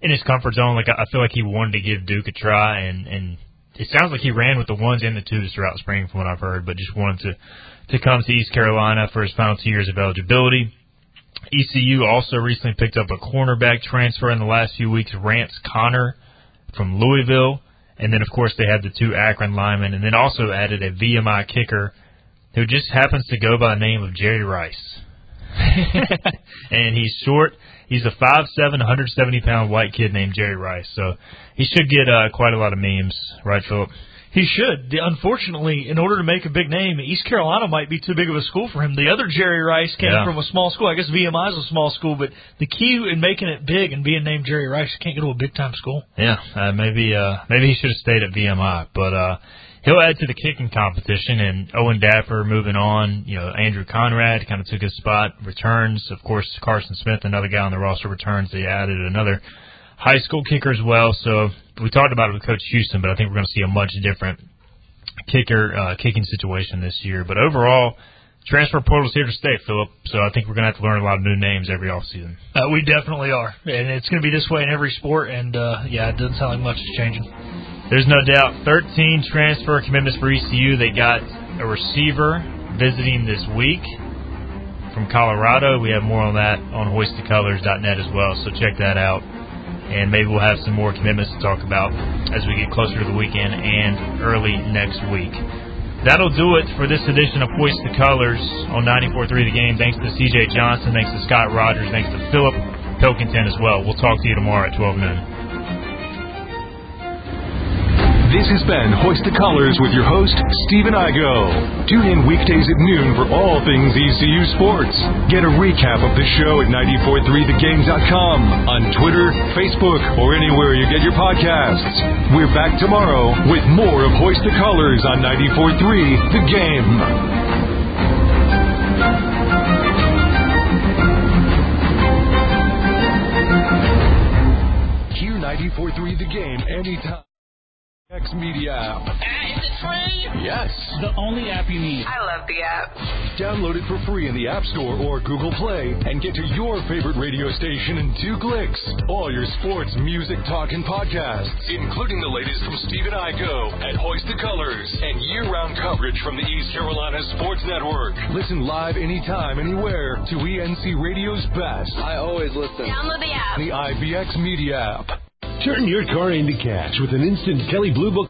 in his comfort zone. Like I feel like he wanted to give Duke a try, and and it sounds like he ran with the ones and the twos throughout spring, from what I've heard. But just wanted to to come to East Carolina for his final two years of eligibility. ECU also recently picked up a cornerback transfer in the last few weeks, Rance Connor from Louisville. And then, of course, they had the two Akron linemen, and then also added a VMI kicker who just happens to go by the name of Jerry Rice. and he's short. He's a 5'7", 170 pound white kid named Jerry Rice. So he should get uh, quite a lot of memes, right, Philip? He should. The- Unfortunately, in order to make a big name, East Carolina might be too big of a school for him. The other Jerry Rice came Yeah. from a small school. I guess VMI is a small school, but the key in making it big and being named Jerry Rice, you can't go to a big time school. Yeah, uh, maybe uh, maybe he should have stayed at VMI, but uh, he'll add to the kicking competition. And Owen Daffer moving on. You know, Andrew Conrad kind of took his spot. Returns, of course, Carson Smith, another guy on the roster, returns. They added another high school kicker as well. So we talked about it with Coach Houston, but I think we're going to see a much different kicker uh, kicking situation this year. But overall. Transfer portal's here to stay, Philip. So I think we're going to have to learn a lot of new names every offseason. Uh, we definitely are, and it's going to be this way in every sport. And uh, yeah, it doesn't sound like much is changing. There's no doubt. 13 transfer commitments for ECU. They got a receiver visiting this week from Colorado. We have more on that on hoistthecolors.net as well, so check that out. And maybe we'll have some more commitments to talk about as we get closer to the weekend and early next week. That'll do it for this edition of Hoist the Colors on 94.3 The Game. Thanks to CJ Johnson. Thanks to Scott Rogers. Thanks to Philip Pilkington as well. We'll talk to you tomorrow at 12 noon. This has been Hoist the Colors with your host, Stephen Igo. Tune in weekdays at noon for all things ECU sports. Get a recap of the show at 943thegame.com, on Twitter, Facebook, or anywhere you get your podcasts. We're back tomorrow with more of Hoist the Colors on 943 The Game. Hear 94.3 The Game anytime. X Media app. Is it free? Yes. The only app you need. I love the app. Download it for free in the App Store or Google Play and get to your favorite radio station in two clicks. All your sports, music, talk, and podcasts, including the latest from Stephen Igo at Hoist the Colors and year-round coverage from the East Carolina Sports Network. Listen live anytime, anywhere to ENC Radio's best. I always listen. Download the app. The IBX Media app. Turn your car into cash with an instant Kelley Blue Book